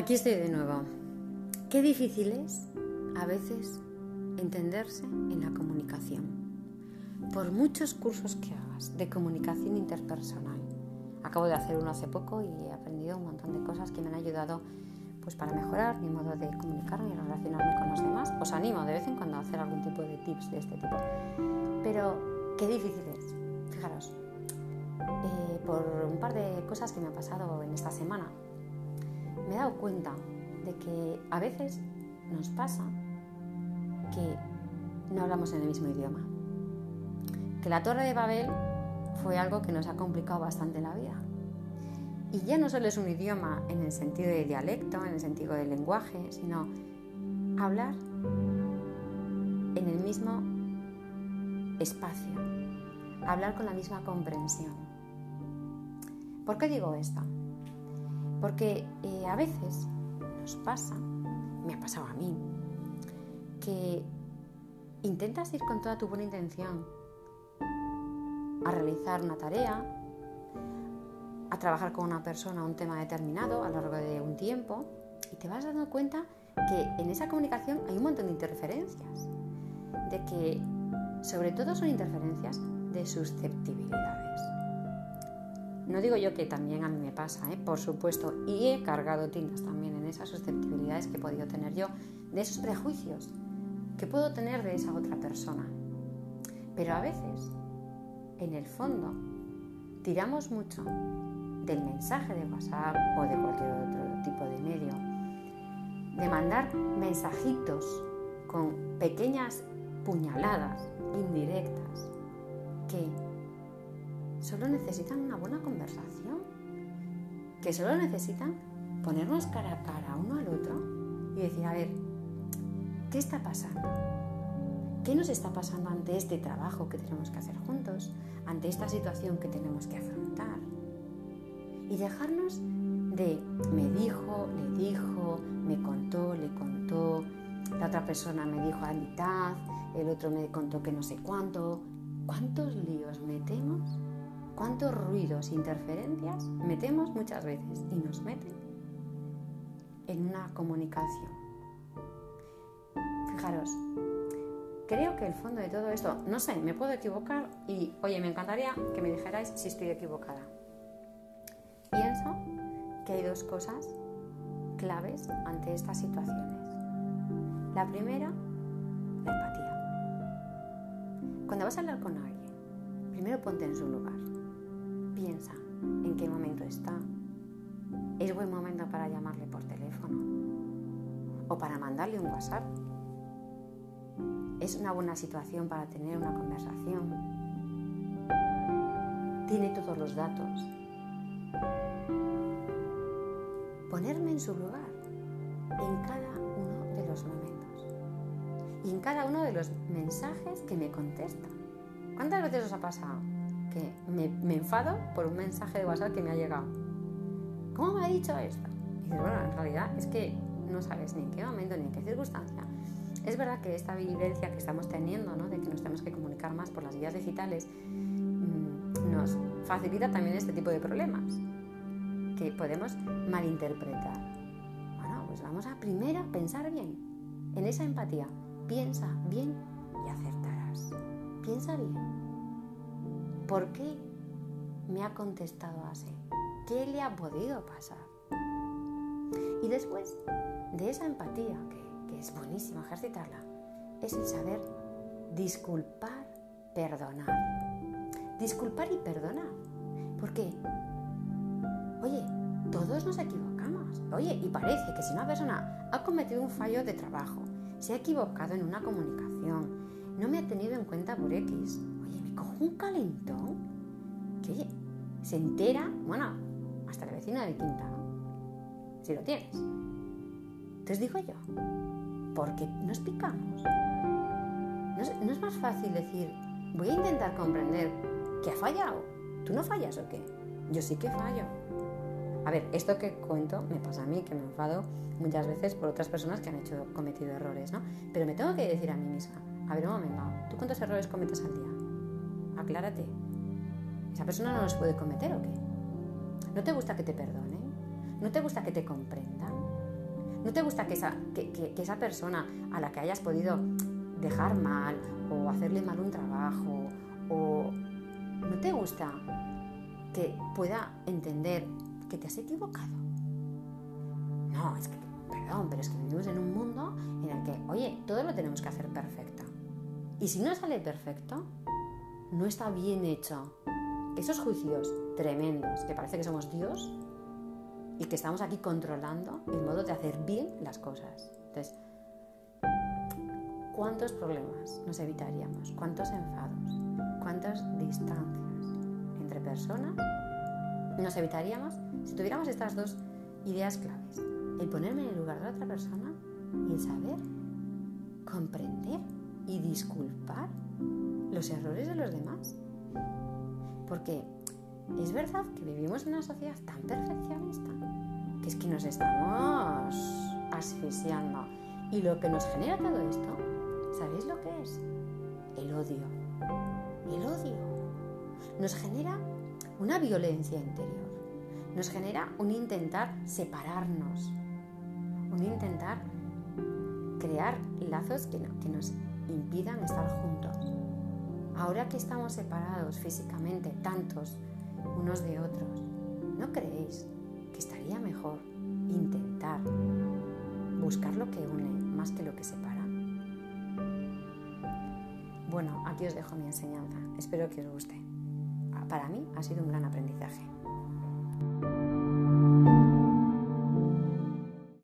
Aquí estoy de nuevo. Qué difícil es a veces entenderse en la comunicación. Por muchos cursos que hagas de comunicación interpersonal. Acabo de hacer uno hace poco y he aprendido un montón de cosas que me han ayudado pues para mejorar mi modo de comunicarme y relacionarme con los demás. Os animo de vez en cuando a hacer algún tipo de tips de este tipo. Pero qué difícil es. Fijaros, eh, por un par de cosas que me han pasado en esta semana, me he dado cuenta de que a veces nos pasa que no hablamos en el mismo idioma. Que la Torre de Babel fue algo que nos ha complicado bastante la vida. Y ya no solo es un idioma en el sentido de dialecto, en el sentido del lenguaje, sino hablar en el mismo espacio, hablar con la misma comprensión. ¿Por qué digo esto? Porque eh, a veces nos pasa, me ha pasado a mí, que intentas ir con toda tu buena intención a realizar una tarea, a trabajar con una persona un tema determinado a lo largo de un tiempo y te vas dando cuenta que en esa comunicación hay un montón de interferencias, de que sobre todo son interferencias de susceptibilidades. No digo yo que también a mí me pasa, ¿eh? por supuesto, y he cargado tintas también en esas susceptibilidades que he podido tener yo, de esos prejuicios que puedo tener de esa otra persona. Pero a veces, en el fondo, tiramos mucho del mensaje de WhatsApp o de cualquier otro tipo de medio, de mandar mensajitos con pequeñas puñaladas indirectas que solo necesitan una buena conversación, que solo necesitan ponernos cara a cara uno al otro y decir, a ver, ¿qué está pasando? ¿Qué nos está pasando ante este trabajo que tenemos que hacer juntos, ante esta situación que tenemos que afrontar? Y dejarnos de me dijo, le dijo, me contó, le contó, la otra persona me dijo a mitad, el otro me contó que no sé cuánto. ¿Cuántos líos metemos cuántos ruidos e interferencias metemos muchas veces y nos meten en una comunicación. Fijaros, creo que el fondo de todo esto, no sé, me puedo equivocar y, oye, me encantaría que me dijerais si estoy equivocada. Pienso que hay dos cosas claves ante estas situaciones. La primera, la empatía. Cuando vas a hablar con alguien, primero ponte en su lugar piensa en qué momento está. Es buen momento para llamarle por teléfono o para mandarle un WhatsApp. Es una buena situación para tener una conversación. Tiene todos los datos. Ponerme en su lugar en cada uno de los momentos y en cada uno de los mensajes que me contesta. ¿Cuántas veces os ha pasado? Que me, enfado por un mensaje de WhatsApp que me ha llegado. ¿Cómo me ha dicho esto? Y dices, bueno, en realidad es que no sabes ni en qué momento ni en qué circunstancia. Es verdad que esta vivencia que estamos teniendo, ¿no? de que nos tenemos que comunicar más por las vías digitales, mm, nos facilita también este tipo de problemas que podemos malinterpretar. Bueno, pues vamos a primero pensar bien en esa empatía. Piensa bien y acertarás. Piensa bien ¿Por qué me ha contestado así? ¿Qué le ha podido pasar? Y después de esa empatía, que, es buenísimo ejercitarla, es el saber disculpar, perdonar. Disculpar y perdonar. Porque, oye, todos nos equivocamos. Oye, y parece que si una persona ha cometido un fallo de trabajo, se ha equivocado en una comunicación, no me ha tenido en cuenta por X, un calentón que se entera, bueno, hasta la vecina de quinta, si lo tienes. Entonces digo yo, porque nos picamos. ¿No es, ¿No es más fácil decir, voy a intentar comprender que ha fallado? ¿Tú no fallas o qué? Yo sí que fallo. A ver, esto que cuento me pasa a mí, que me enfado muchas veces por otras personas que han hecho, cometido errores, ¿no? Pero me tengo que decir a mí misma, a ver un momento, ¿tú cuántos errores cometes al día? Aclárate. ¿Esa persona no los puede cometer o qué? ¿No te gusta que te perdonen? ¿No te gusta que te comprendan? ¿No te gusta que esa, que esa persona a la que hayas podido dejar mal o hacerle mal un trabajo o no te gusta que pueda entender que te has equivocado? No, es que, perdón, pero es que vivimos en un mundo en el que, oye, todo lo tenemos que hacer perfecto. Y si no sale perfecto, no está bien hecho. Esos juicios tremendos, que parece que somos Dios y que estamos aquí controlando el modo de hacer bien las cosas. Entonces, ¿cuántos problemas nos evitaríamos? ¿Cuántos enfados? ¿Cuántas distancias entre personas nos evitaríamos si tuviéramos estas dos ideas claves? El ponerme en el lugar de otra persona y el saber comprender y disculpar los errores de los demás. Porque es verdad que vivimos en una sociedad tan perfeccionista que es que nos estamos asfixiando. Y lo que nos genera todo esto, ¿sabéis lo que es? El odio. El odio. Nos genera una violencia interior. Nos genera un intentar separarnos. Un intentar crear lazos que, que nos impidan estar juntos. Ahora que estamos separados físicamente, tantos unos de otros, ¿no creéis que estaría mejor intentar buscar lo que une más que lo que separa? Bueno, aquí os dejo mi enseñanza. Espero que os guste. Para mí ha sido un gran aprendizaje.